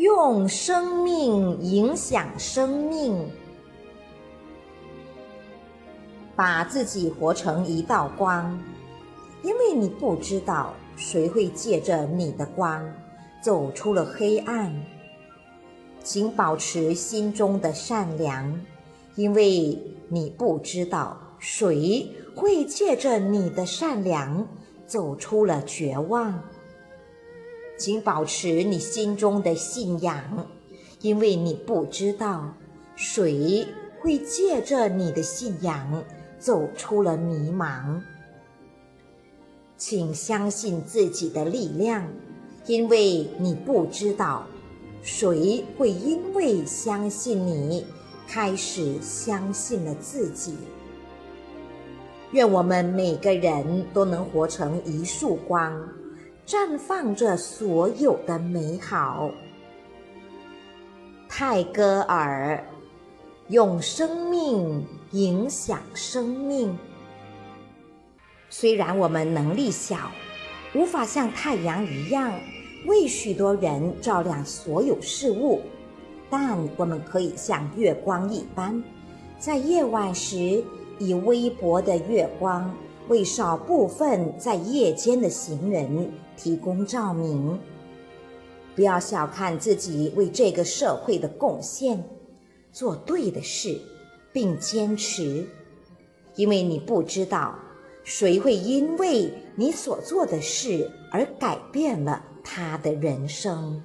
用生命影响生命，把自己活成一道光，因为你不知道谁会借着你的光走出了黑暗。请保持心中的善良，因为你不知道谁会借着你的善良走出了绝望。请保持你心中的信仰，因为你不知道谁会借着你的信仰走出了迷茫。请相信自己的力量，因为你不知道谁会因为相信你开始相信了自己。愿我们每个人都能活成一束光。绽放着所有的美好。泰戈尔用生命影响生命。虽然我们能力小，无法像太阳一样为许多人照亮所有事物，但我们可以像月光一般，在夜晚时以微薄的月光。为少部分在夜间的行人提供照明。不要小看自己为这个社会的贡献，做对的事，并坚持，因为你不知道谁会因为你所做的事而改变了他的人生。